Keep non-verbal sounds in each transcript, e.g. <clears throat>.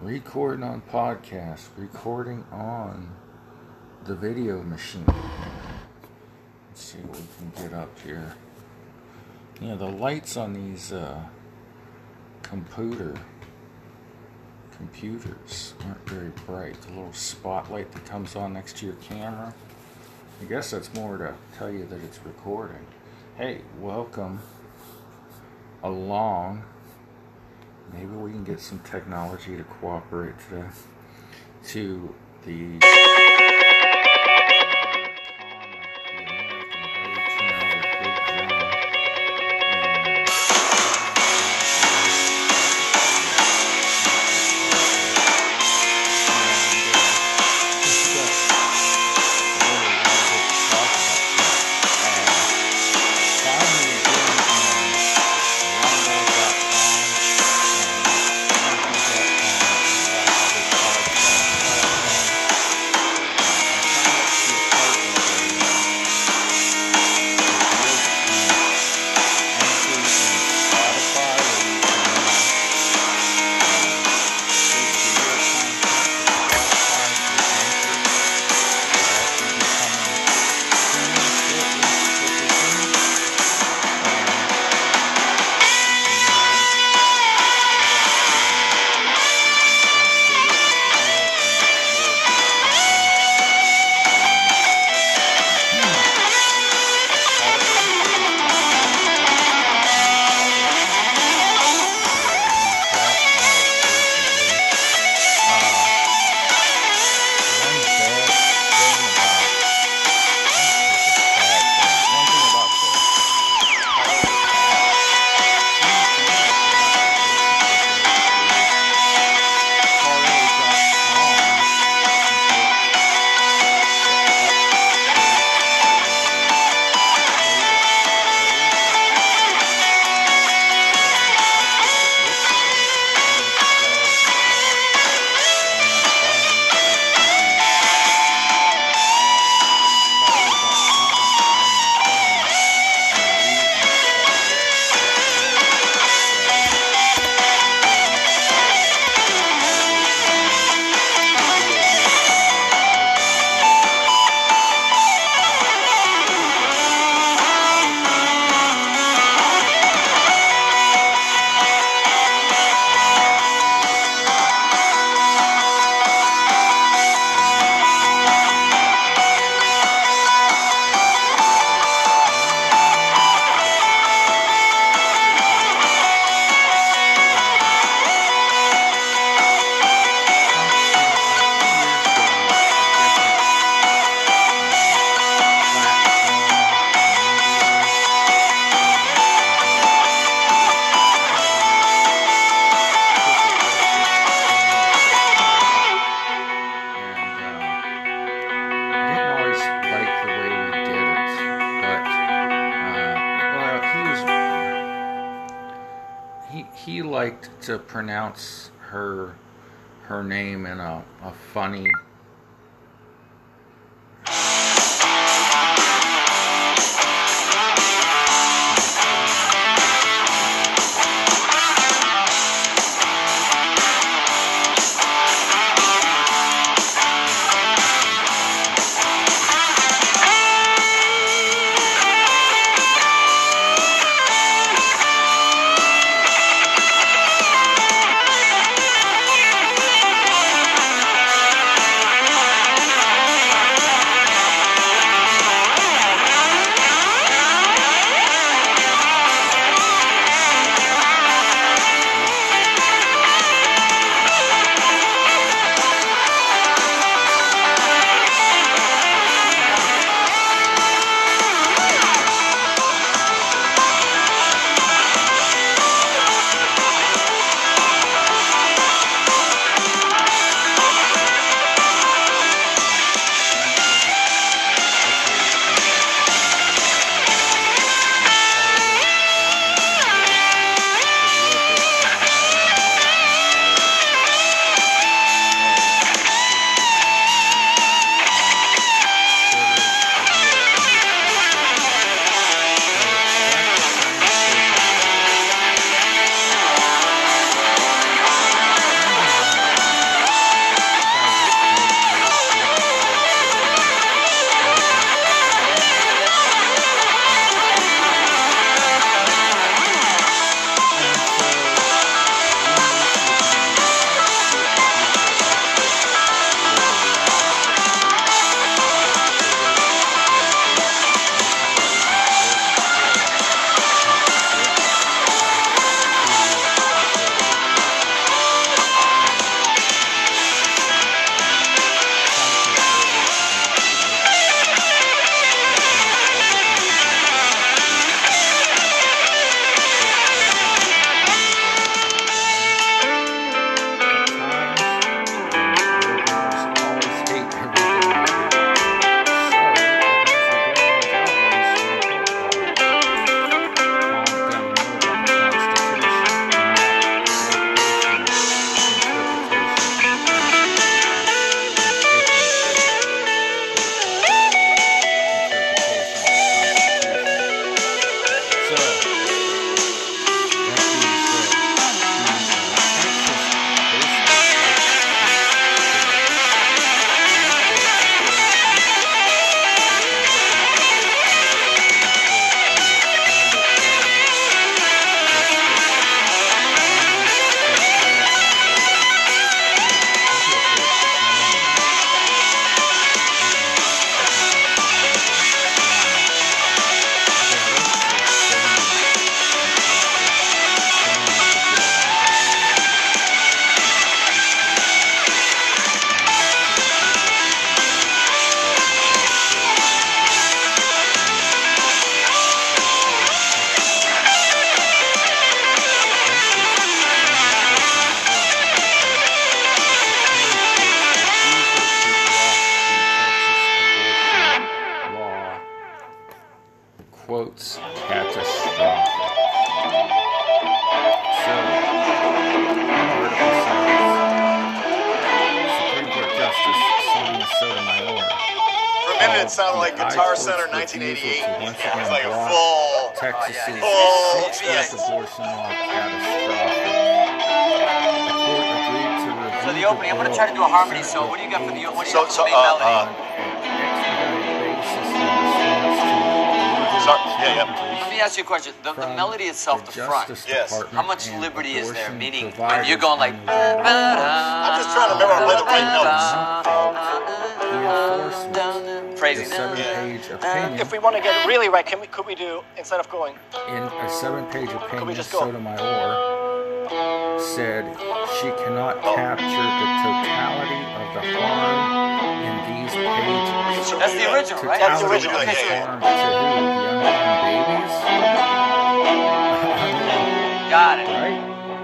recording on podcast, recording on the video machine. Let's see what we can get up here. Yeah, the lights on these uh, computer computers aren't very bright. The little spotlight that comes on next to your camera. I guess that's more to tell you that it's recording. Hey, welcome along. Maybe we can get some technology to cooperate to, to the. To pronounce her her name in a, a funny So- so, for the main uh, uh, Sorry, yeah, yeah. Let me ask you a question. The, the melody itself, the front. Yes. How much liberty is there? Meaning, when you're going like. I'm just trying to remember how to play the right The Crazy. seven-page opinion. If we want to get it really right, can we, could we do, instead of going, in a seven-page opinion, just go? Sotomayor said she cannot capture the totality of the harm in these pages. That's the original, right? That's the original, of yeah, the yeah. harm to who? The unborn babies? Got it. right?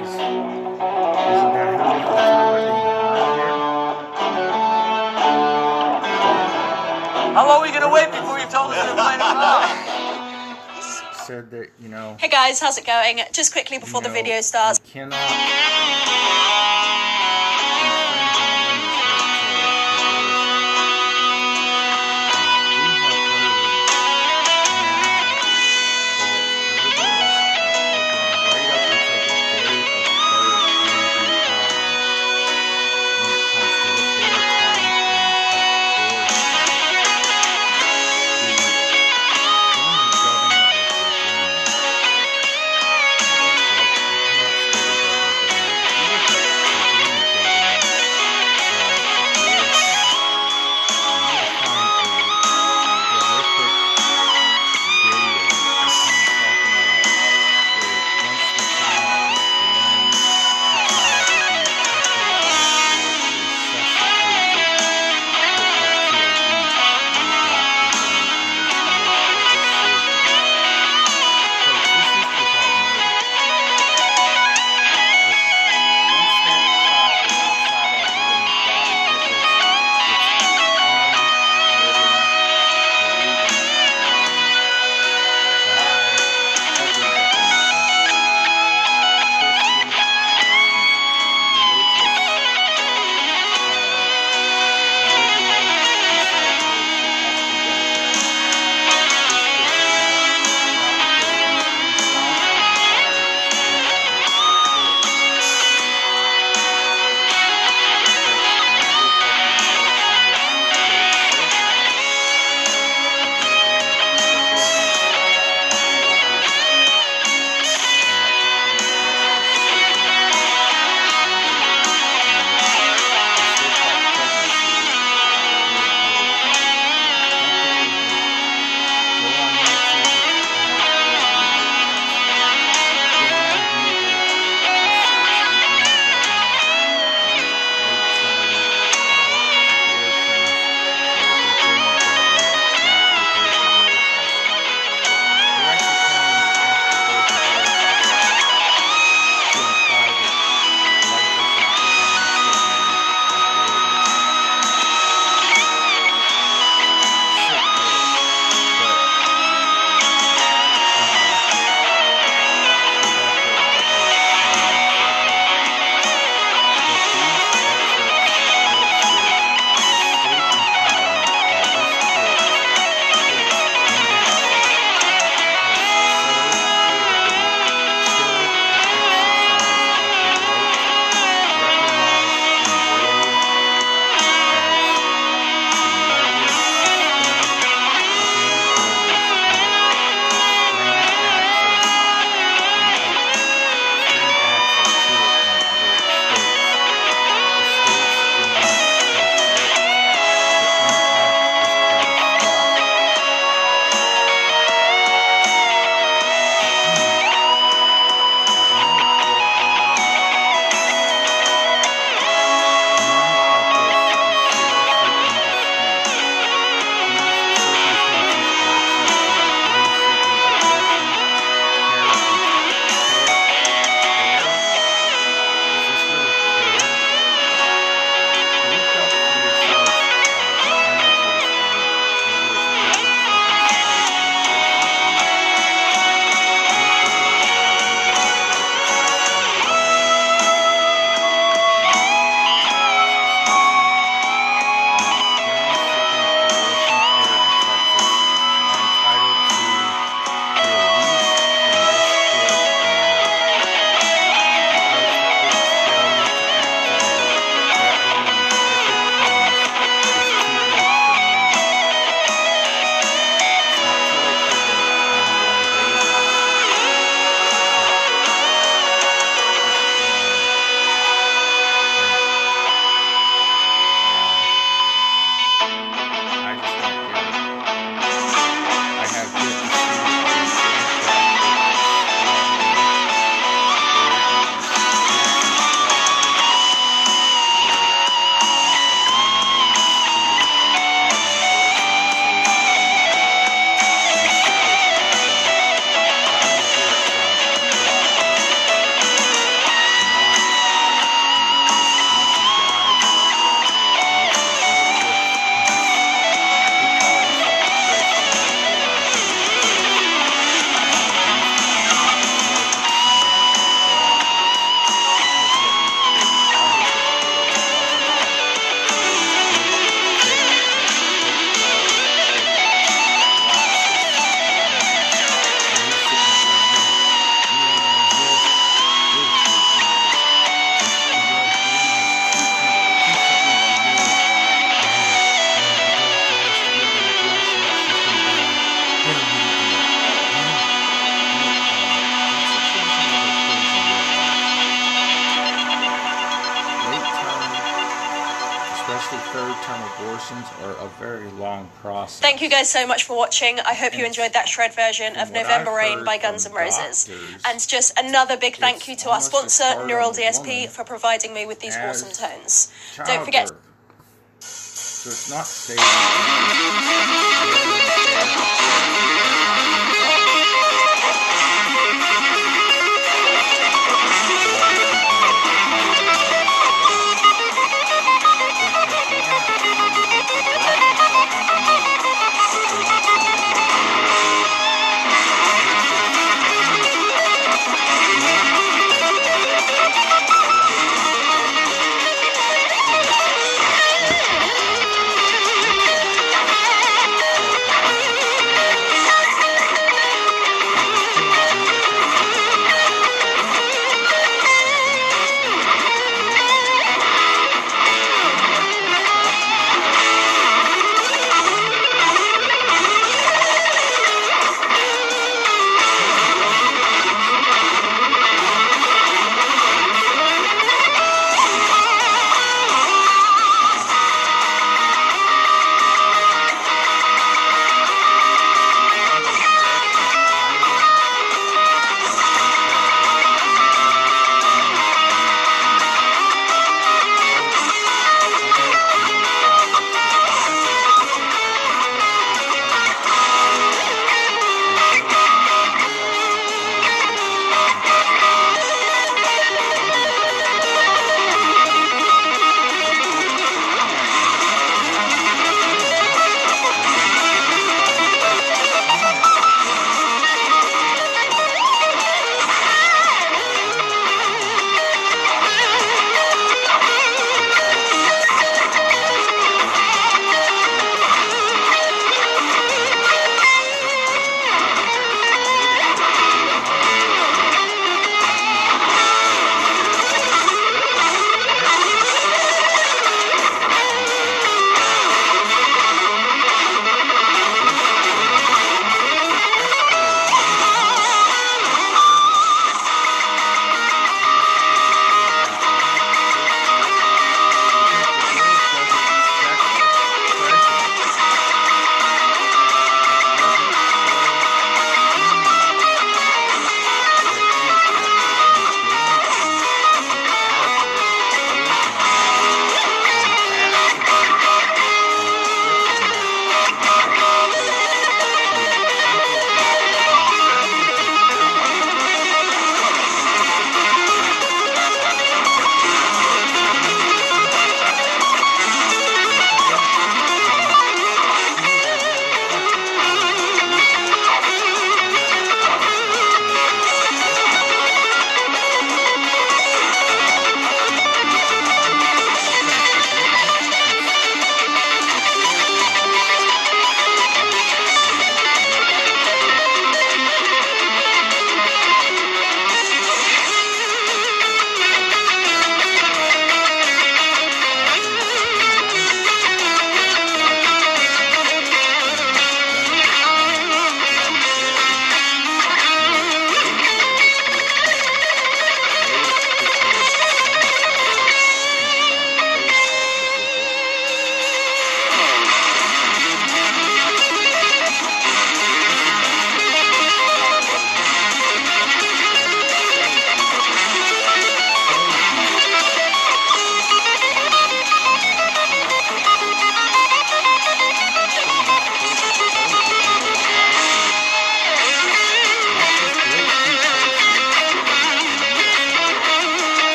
Is, isn't that how the totality harm How long are we gonna wait before you tell us you're playing it wrong? Said that, you know, Hey guys, how's it going? Just quickly before you the video starts. you cannot you guys so much for watching. I hope you enjoyed that shred version of November Rain by Guns N' Roses. And just another big thank you to our sponsor, Neural DSP, for providing me with these awesome tones. Don't forget. So it's not safe.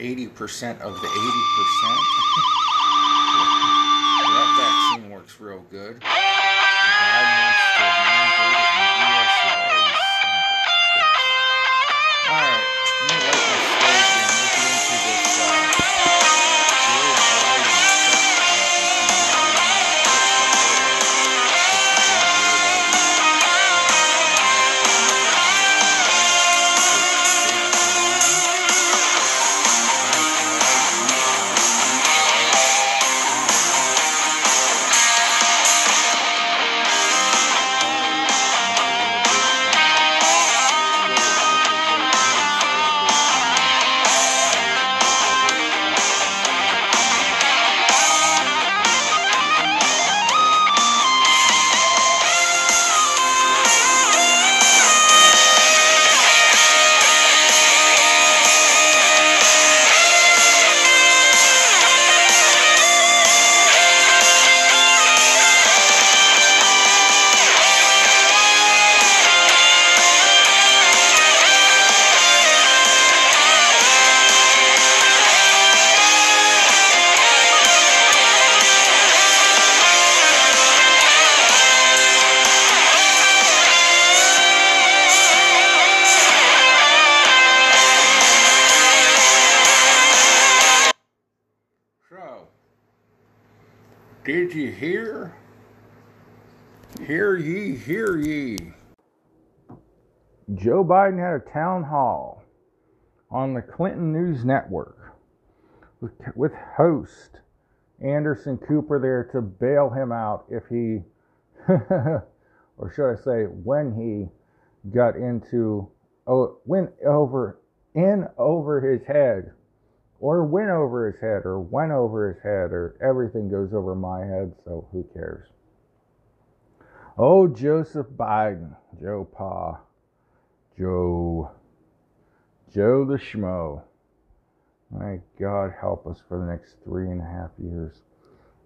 80% of the 80%. <laughs> that vaccine works real good. Hear ye, hear ye. Joe Biden had a town hall on the Clinton News Network with, host Anderson Cooper there to bail him out if he, <laughs> or should I say, when he got into, oh, went over, in over his head or went over his head, or went over his head, or everything goes over my head, so who cares? Oh, Joseph Biden, Joe Pa, Joe, Joe the Schmo. My God, help us for the next three and a half years.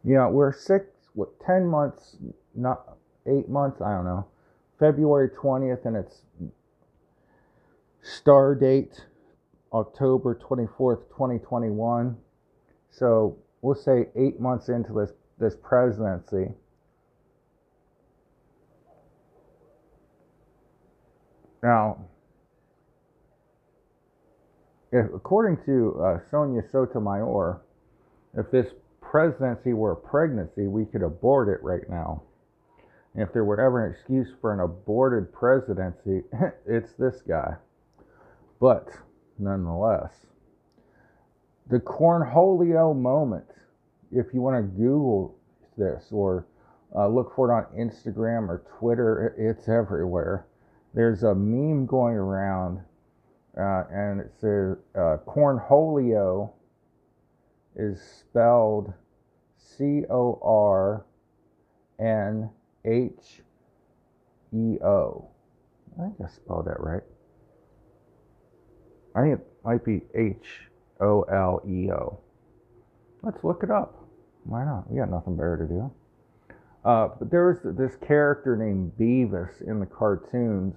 You know, we're six, what, 10 months, not eight months, I don't know. February 20th, and it's star date October 24th, 2021. So we'll say eight months into this, this presidency. Now, if, according to uh, Sonia Sotomayor, if this presidency were a pregnancy, we could abort it right now. And if there were ever an excuse for an aborted presidency, <laughs> it's this guy. But nonetheless. The cornholio moment, if you want to Google this or uh, look for it on Instagram or Twitter, it's everywhere. There's a meme going around, uh, and it says uh, cornholio is spelled C O R N H E O. I think I spelled that right. I think it might be H O L E O. Let's look it up. Why not? We got nothing better to do. Uh, but there was this character named Beavis in the cartoons,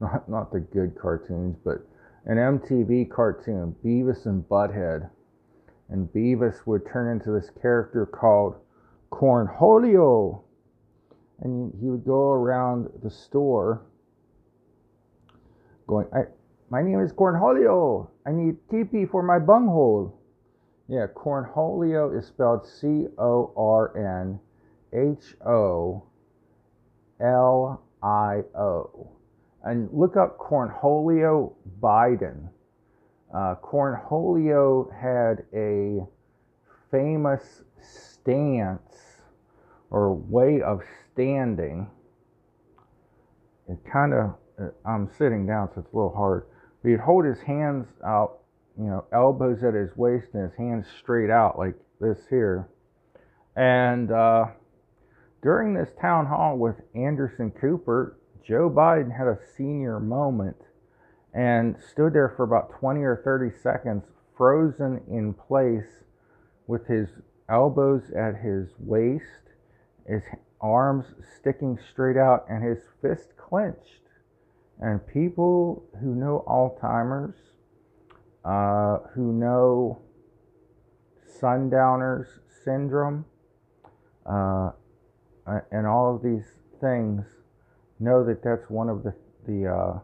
not not the good cartoons, but an MTV cartoon, Beavis and Butthead, and Beavis would turn into this character called Cornholio, and he would go around the store, going, "I my name is Cornholio. I need TP for my bunghole. Yeah, Cornholio is spelled C O R N H O L I O. And look up Cornholio Biden. Uh, Cornholio had a famous stance or way of standing. It kind of, I'm sitting down, so it's a little hard but he'd hold his hands out, you know, elbows at his waist and his hands straight out like this here. And uh, during this town hall with Anderson Cooper, Joe Biden had a senior moment and stood there for about 20 or 30 seconds, frozen in place with his elbows at his waist, his arms sticking straight out, and his fist clenched. And people who know Alzheimer's uh, who know Sundowners syndrome uh, and all of these things know that that's one of the the uh,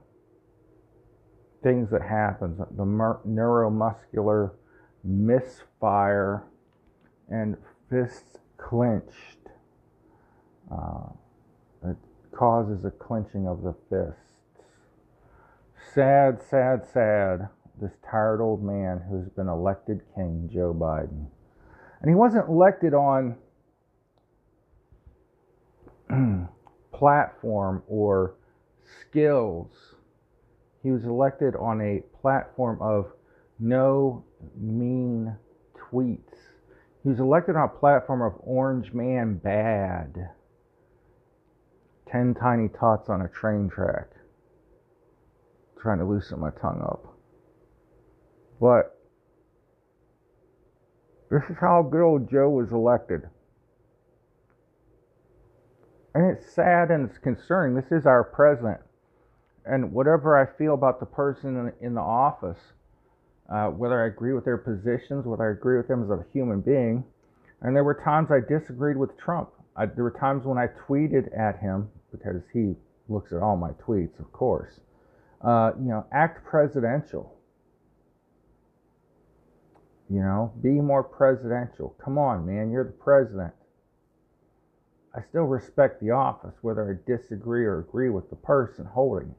things that happens. The neuromuscular misfire and fists clenched uh, it causes a clenching of the fists. Sad sad sad this tired old man who's been elected king joe biden. And he wasn't elected on <clears throat> platform or skills. He was elected on a platform of no mean tweets. He was elected on a platform of Orange Man bad. Ten tiny tots on a train track. trying to loosen my tongue up. But this is how good old Joe was elected and it's sad and it's concerning. This is our president. And whatever I feel about the person in, in the office, uh, whether I agree with their positions, whether I agree with them as a human being, and there were times I disagreed with Trump. I, there were times when I tweeted at him because he looks at all my tweets, of course. Uh, you know, act presidential. You know, be more presidential. Come on, man, you're the president. I still respect the office, whether I disagree or agree with the person holding it.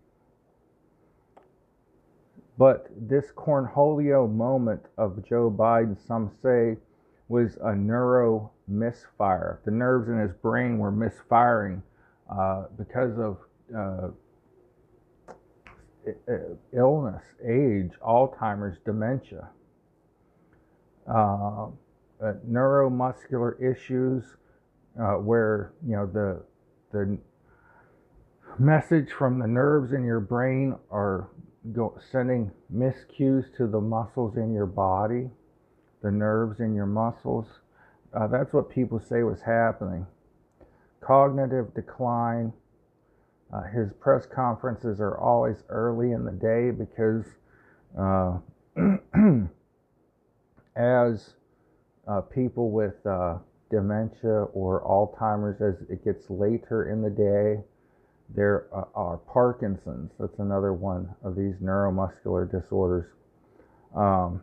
But this cornholio moment of Joe Biden, some say, was a neuro misfire. The nerves in his brain were misfiring uh, because of uh, illness, age, Alzheimer's, dementia, uh, uh neuromuscular issues, uh, where you know the the message from the nerves in your brain are go, sending miscues to the muscles in your body, the nerves in your muscles. Uh, that's what people say was happening. Cognitive decline. Uh, his press conferences are always early in the day because uh, <clears throat> as uh, people with uh, dementia or Alzheimer's as it gets later in the day. There are Parkinson's. That's another one of these neuromuscular disorders. Um,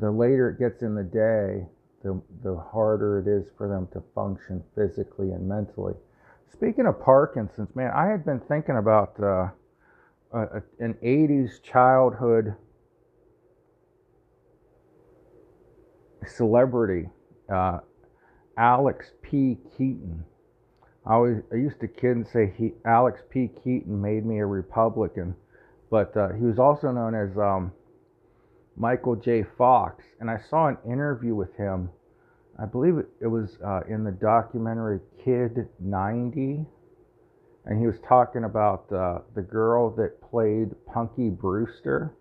the later it gets in the day, the, the harder it is for them to function physically and mentally. Speaking of Parkinson's, man, I had been thinking about uh, uh, an 80s childhood celebrity uh, Alex P. Keaton. I always I used to kid and say he Alex P. Keaton made me a Republican, but uh, he was also known as um, Michael J. Fox. And I saw an interview with him. I believe it, was uh, in the documentary Kid 90, and he was talking about uh, the girl that played Punky Brewster,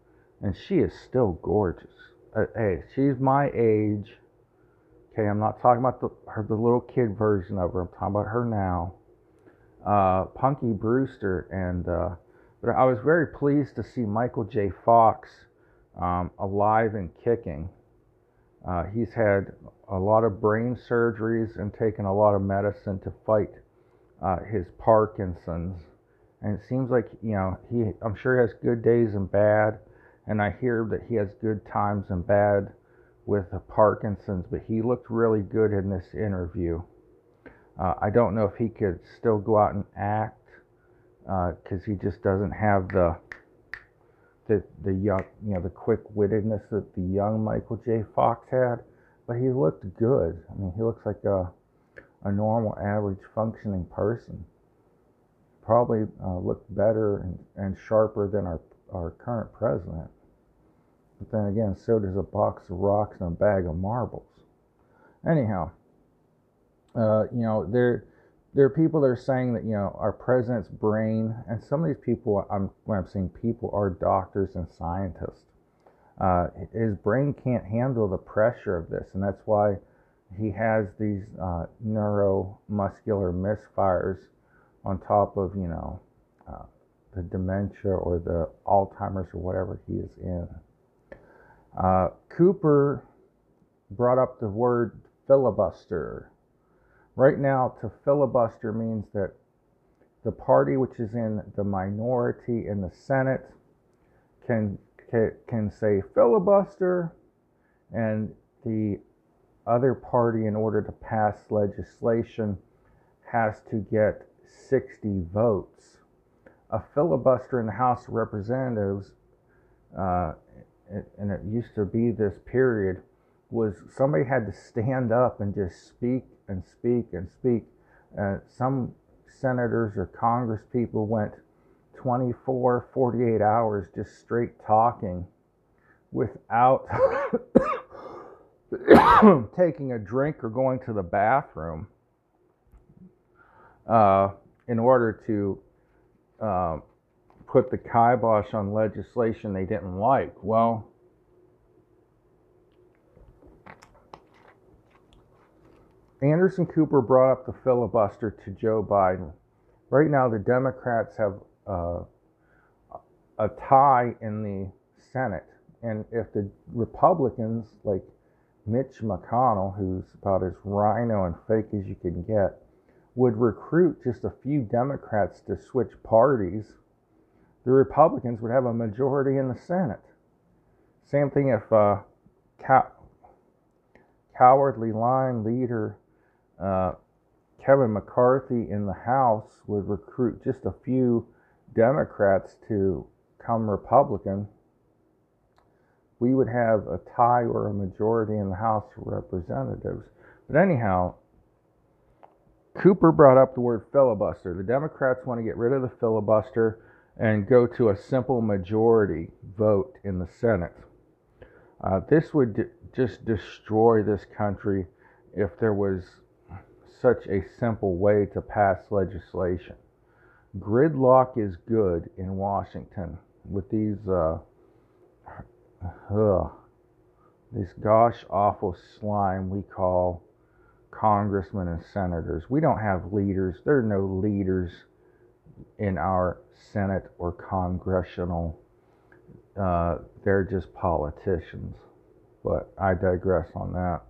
and she is still gorgeous. Uh, hey, she's my age Okay, I'm not talking about the her, the little kid version of her. I'm talking about her now. Uh, Punky Brewster, and uh, but I was very pleased to see Michael J. Fox um, alive and kicking. Uh, he's had a lot of brain surgeries and taken a lot of medicine to fight uh, his Parkinson's. And it seems like you know he. I'm sure he has good days and bad, and I hear that he has good times and bad with Parkinson's, but he looked really good in this interview. Uh, I don't know if he could still go out and act because uh, he just doesn't have the the the young you know the quick wittedness that the young Michael J. Fox had, but he looked good. I mean, he looks like a a normal, average, functioning person. Probably uh, looked better and, and sharper than our our current president. But then again, so does a box of rocks and a bag of marbles. Anyhow, uh, you know, there there are people that are saying that you know our president's brain, and some of these people, I'm when I'm saying people, are doctors and scientists. Uh, his brain can't handle the pressure of this, and that's why he has these uh, neuromuscular misfires on top of you know uh, the dementia or the Alzheimer's or whatever he is in. Uh, Cooper brought up the word filibuster. Right now, to filibuster means that the party which is in the minority in the Senate can can, say filibuster, and the other party, in order to pass legislation, has to get 60 votes. A filibuster in the House of Representatives, uh, and it used to be this period, was somebody had to stand up and just speak and speak and speak. Uh, some senators or Congress people went 24, 48 hours just straight talking without <coughs> taking a drink or going to the bathroom uh, in order to uh, put the kibosh on legislation they didn't like. Well, Anderson Cooper brought up the filibuster to Joe Biden. Right now, the Democrats have uh, a tie in the Senate. And if the Republicans, like Mitch McConnell, who's about as RINO and fake as you can get, would recruit just a few Democrats to switch parties, the Republicans would have a majority in the Senate. Same thing if uh, cow- cowardly lion leader uh, Kevin McCarthy in the House would recruit just a few Democrats to come Republican, we would have a tie or a majority in the House of Representatives. But anyhow, Cooper brought up the word filibuster. The Democrats want to get rid of the filibuster and go to a simple majority vote in the Senate. Uh, this would d- just destroy this country if there was such a simple way to pass legislation. Gridlock is good in Washington with these uh, this gosh awful slime we call congressmen and senators. We don't have leaders. There are no leaders in our Senate or congressional. Uh, they're just politicians. But I digress on that.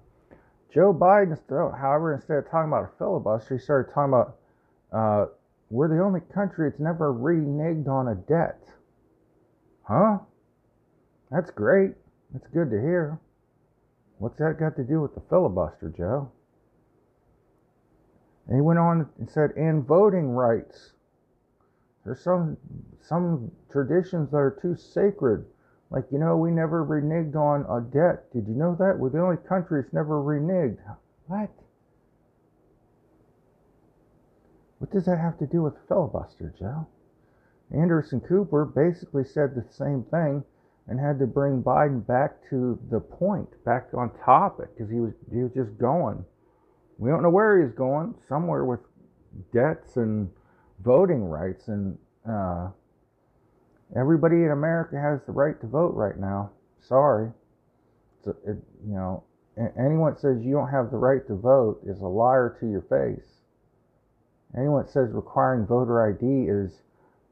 Joe Biden, however, instead of talking about a filibuster, he started talking about uh, we're the only country that's never reneged on a debt. Huh? That's great. That's good to hear. What's that got to do with the filibuster, Joe? And he went on and said, and voting rights. There's some some traditions that are too sacred. Like, you know, we never reneged on a debt. Did you know that? We're the only country that's never reneged. What? What does that have to do with filibuster, Joe? Anderson Cooper basically said the same thing and had to bring Biden back to the point, back on topic, because he was he was just going. We don't know where he's going. Somewhere with debts and voting rights, and uh, everybody in America has the right to vote right now. Sorry, it, you know, anyone says you don't have the right to vote is a liar to your face. Anyone says requiring voter ID is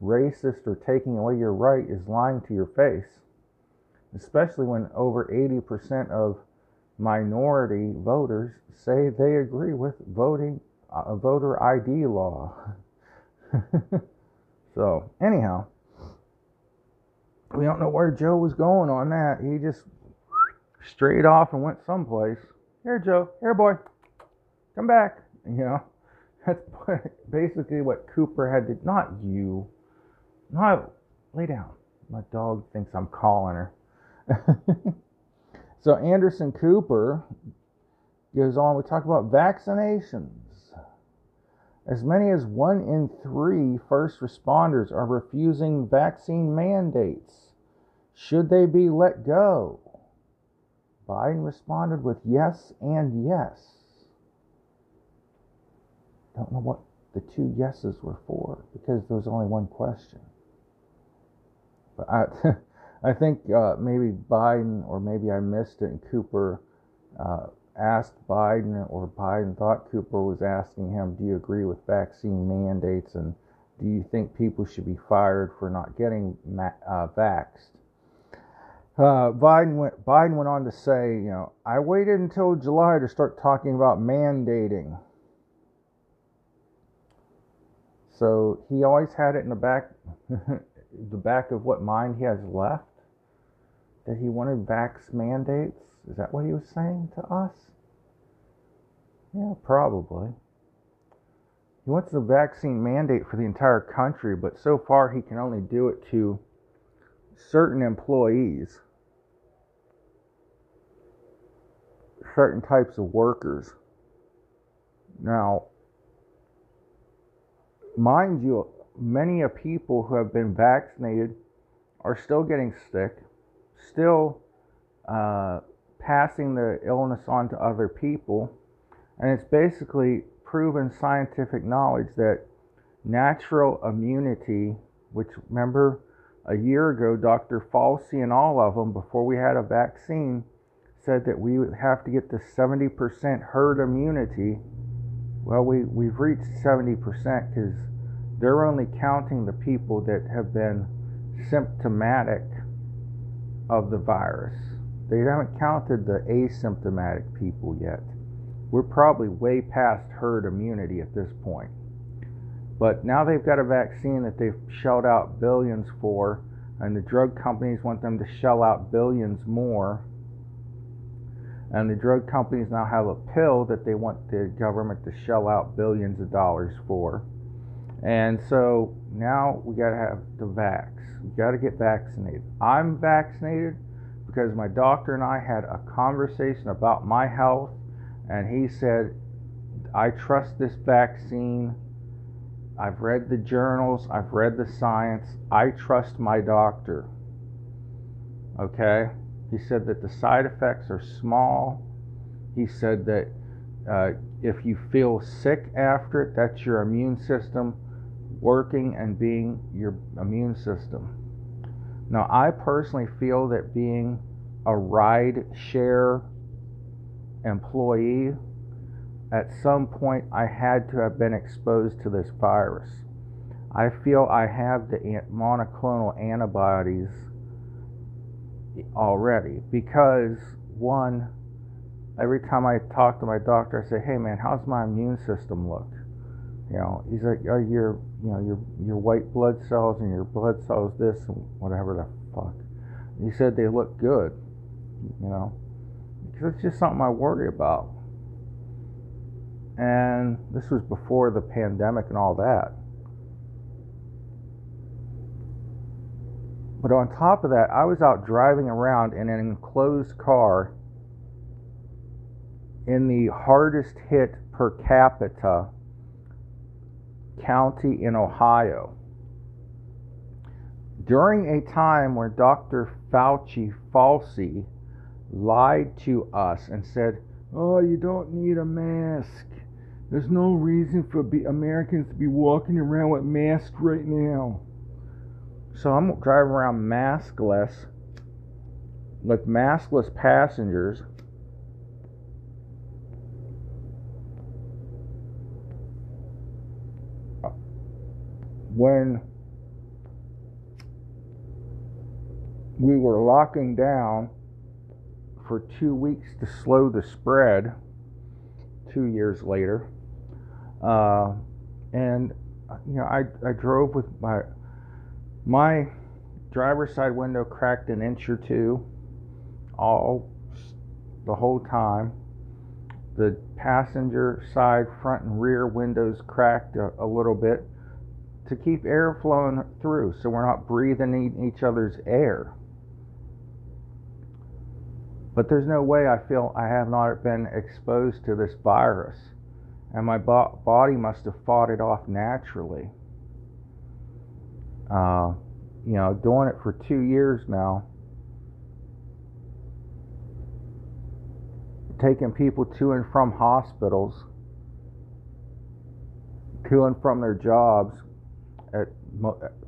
racist or taking away your right is lying to your face especially when over 80% of minority voters say they agree with voting a uh, voter ID law. <laughs> <laughs> so, anyhow, we don't know where Joe was going on that. He just straight off and went someplace. Here, Joe. Here, boy. Come back. <laughs> You know, that's basically what Cooper had to. Not you. Not lay down. My dog thinks I'm calling her. <laughs> so Anderson Cooper goes on. We talk about vaccinations. As many as one in three first responders are refusing vaccine mandates. Should they be let go? Biden responded with yes and yes. Don't know what the two yeses were for because there was only one question. But I, <laughs> I think uh, maybe Biden, or maybe I missed it, and Cooper uh, asked Biden, or Biden thought Cooper was asking him, Do you agree with vaccine mandates? And do you think people should be fired for not getting uh, vaxxed? Uh, Biden went. Biden went on to say, you know, I waited until July to start talking about mandating. So he always had it in the back, <laughs> the back of what mind he has left, that he wanted vax mandates. Is that what he was saying to us? Yeah, probably. He wants a vaccine mandate for the entire country, but so far he can only do it to certain employees, certain types of workers. Now, mind you, many of people who have been vaccinated are still getting sick, still uh, passing the illness on to other people, and it's basically proven scientific knowledge that natural immunity, which remember a year ago, Dr. Fauci and all of them, before we had a vaccine, said that we would have to get to 70% herd immunity. Well, we, we've reached 70% because they're only counting the people that have been symptomatic of the virus. They haven't counted the asymptomatic people yet. We're probably way past herd immunity at this point. But now they've got a vaccine that they've shelled out billions for, and the drug companies want them to shell out billions more. And the drug companies now have a pill that they want the government to shell out billions of dollars for. And so now we got to have the vax. We got to get vaccinated. I'm vaccinated because my doctor and I had a conversation about my health, and he said, I trust this vaccine. I've read the journals, I've read the science. I trust my doctor. Okay? He said that the side effects are small. He said that uh, if you feel sick after it, that's your immune system working and being your immune system. Now, I personally feel that being a ride share employee, at some point I had to have been exposed to this virus. I feel I have the monoclonal antibodies already because, one, every time I talk to my doctor, I say, hey man, how's my immune system look? You know, he's like, oh, your, you know, your your white blood cells and your blood cells, this and whatever the fuck. He said they look good. You know, because it's just something I worry about. And this was before the pandemic and all that. But on top of that, I was out driving around in an enclosed car in the hardest hit per capita county in Ohio. During a time where Dr. Fauci, Fauci lied to us and said, Oh, you don't need a mask. There's no reason for Americans to be walking around with masks right now. So I'm driving around maskless with maskless passengers. When we were locking down for two weeks to slow the spread two years later. Uh, and, you know, I, I drove with my, my driver's side window cracked an inch or two all the whole time. The passenger side, front, and rear windows cracked a, a little bit to keep air flowing through so we're not breathing each other's air. But there's no way I feel I have not been exposed to this virus. And my bo- body must have fought it off naturally. Uh, you know, doing it for two years now. Taking people to and from hospitals, to and from their jobs at,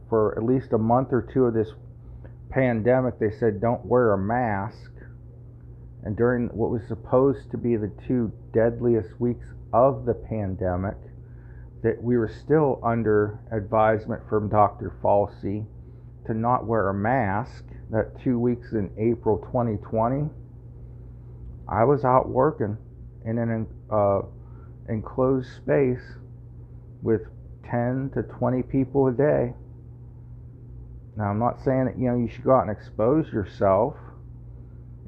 for at least a month or two of this pandemic, they said don't wear a mask and during what was supposed to be the two deadliest weeks of the pandemic, that we were still under advisement from Dr. Falsey to not wear a mask. That two weeks in April 2020, I was out working in an uh, enclosed space with 10 to 20 people a day. Now, I'm not saying that you know you should go out and expose yourself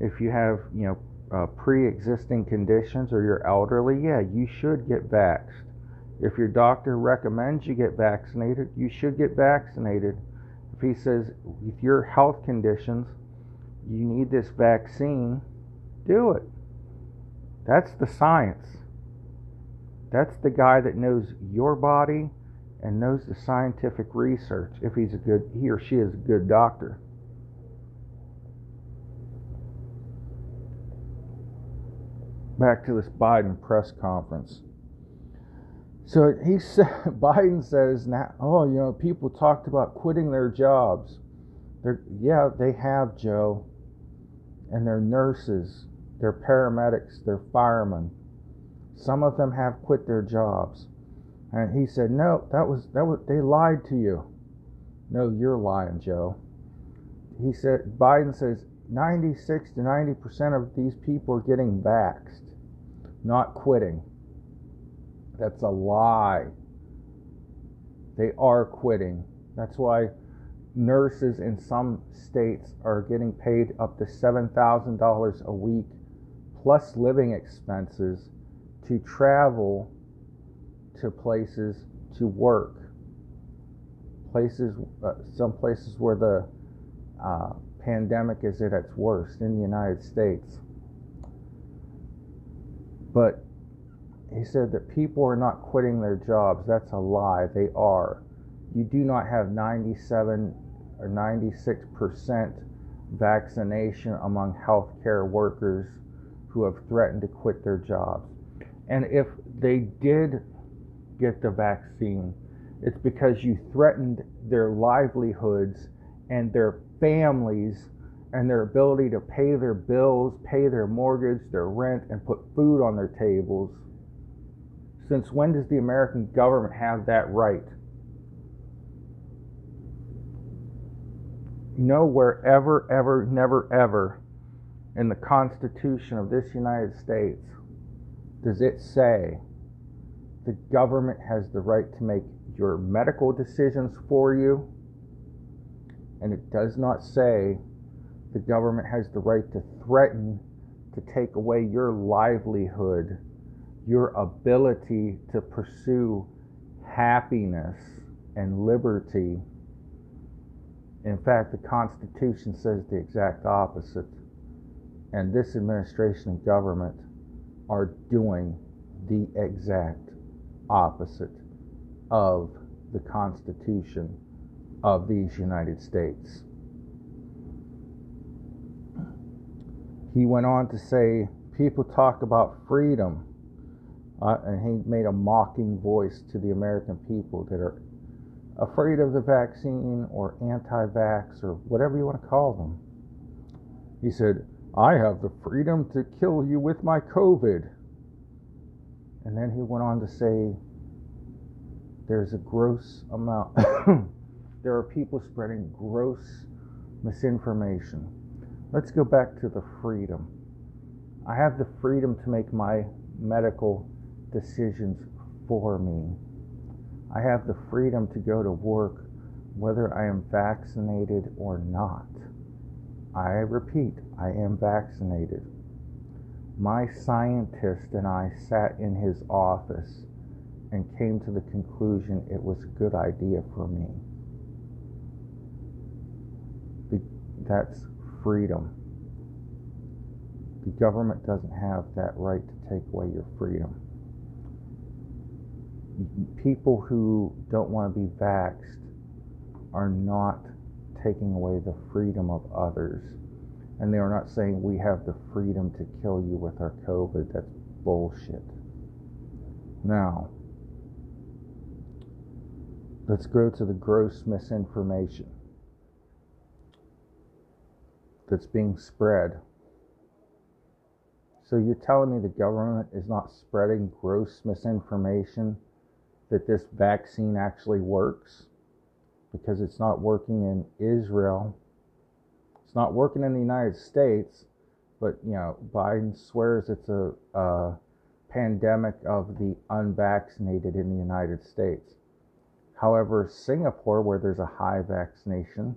if you have you know uh, pre-existing conditions or you're elderly. Yeah, you should get vaxxed. If your doctor recommends you get vaccinated, you should get vaccinated if he says with your health conditions you need this vaccine, do it. That's the science. That's the guy that knows your body and knows the scientific research if he's a good he or she is a good doctor. Back to this Biden press conference. So he <laughs> said, Biden says now, oh, you know, people talked about quitting their jobs. They're, yeah, they have, Joe. And they're nurses, they're paramedics, they're firemen. Some of them have quit their jobs. And he said, no, that was, that was, they lied to you. No, you're lying, Joe. He said, Biden says 96 to 90% of these people are getting vaxxed, not quitting. That's a lie. They are quitting. That's why nurses in some states are getting paid up to $7,000 a week plus living expenses to travel to places to work. Places, uh, some places where the uh, pandemic is at its worst in the United States. But he said that people are not quitting their jobs. That's a lie. They are. You do not have 97 or 96 percent vaccination among healthcare workers who have threatened to quit their jobs. And if they did get the vaccine, it's because you threatened their livelihoods and their families and their ability to pay their bills, pay their mortgage, their rent, and put food on their tables since when does the American government have that right? Nowhere, ever, ever, never, ever in the Constitution of this United States does it say the government has the right to make your medical decisions for you. And it does not say the government has the right to threaten to take away your livelihood your ability to pursue happiness and liberty. In fact, the Constitution says the exact opposite. And this administration and government are doing the exact opposite of the Constitution of these United States. He went on to say people talk about freedom uh, and he made a mocking voice to the American people that are afraid of the vaccine or anti vax or whatever you want to call them. He said, I have the freedom to kill you with my COVID. And then he went on to say, there's a gross amount, <coughs> there are people spreading gross misinformation. Let's go back to the freedom. I have the freedom to make my medical decisions for me. I have the freedom to go to work whether I am vaccinated or not. I repeat, I am vaccinated. My scientist and I sat in his office and came to the conclusion it was a good idea for me. That's freedom. The government doesn't have that right to take away your freedom people who don't want to be vaxxed are not taking away the freedom of others. And they are not saying we have the freedom to kill you with our COVID. That's bullshit. Now, let's go to the gross misinformation that's being spread. So you're telling me the government is not spreading gross misinformation that this vaccine actually works because it's not working in Israel. It's not working in the United States, but you know, Biden swears it's a, a pandemic of the unvaccinated in the United States. However, Singapore, where there's a high vaccination,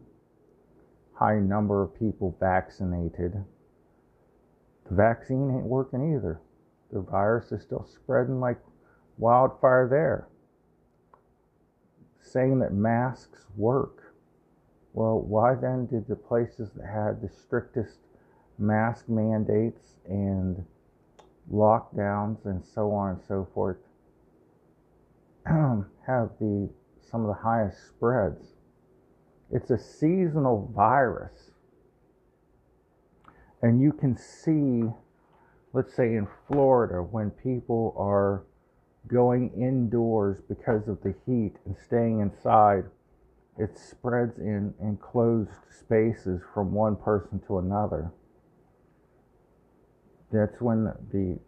high number of people vaccinated, the vaccine ain't working either. The virus is still spreading like wildfire there. Saying that masks work. Well, why then did the places that had the strictest mask mandates and lockdowns and so on and so forth <clears throat> have the some of the highest spreads? It's a seasonal virus. And you can see, let's say in Florida, when people are going indoors because of the heat and staying inside, it spreads in enclosed spaces from one person to another. That's when the,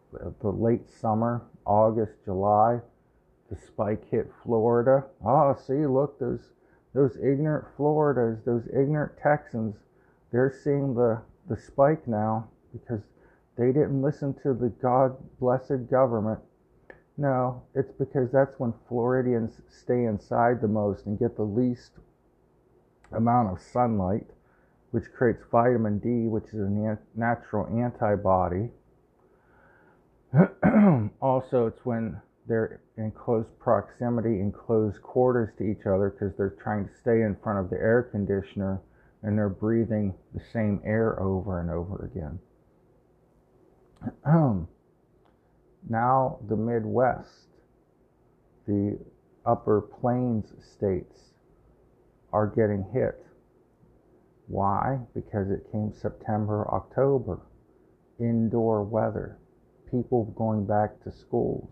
the late summer, August, July, the spike hit Florida. Oh, see, look, those those ignorant Floridas, those ignorant Texans, they're seeing the, the spike now because they didn't listen to the God blessed government. No, it's because that's when Floridians stay inside the most and get the least amount of sunlight, which creates vitamin D, which is a natural antibody. <clears throat> also, it's when they're in close proximity, in close quarters to each other because they're trying to stay in front of the air conditioner and they're breathing the same air over and over again. <clears throat> now, the Midwest, the upper plains states are getting hit. Why? Because it came September, October, indoor weather, people going back to schools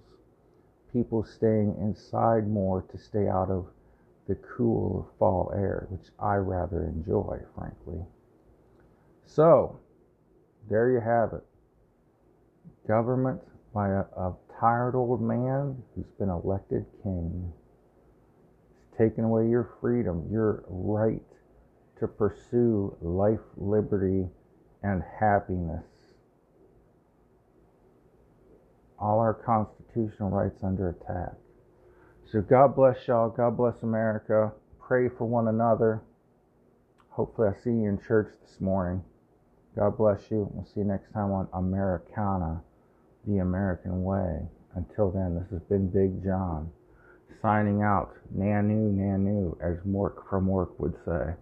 people staying inside more to stay out of the cool fall air, which I rather enjoy, frankly. So, there you have it. Government by a, a tired old man who's been elected king. He's taken away your freedom, your right to pursue life, liberty, and happiness. all our constitutional rights under attack. So God bless y'all. God bless America. Pray for one another. Hopefully, I see you in church this morning. God bless you. We'll see you next time on Americana, the American way. Until then, this has been Big John signing out. Nanu, Nanu, as Mork from Ork would say.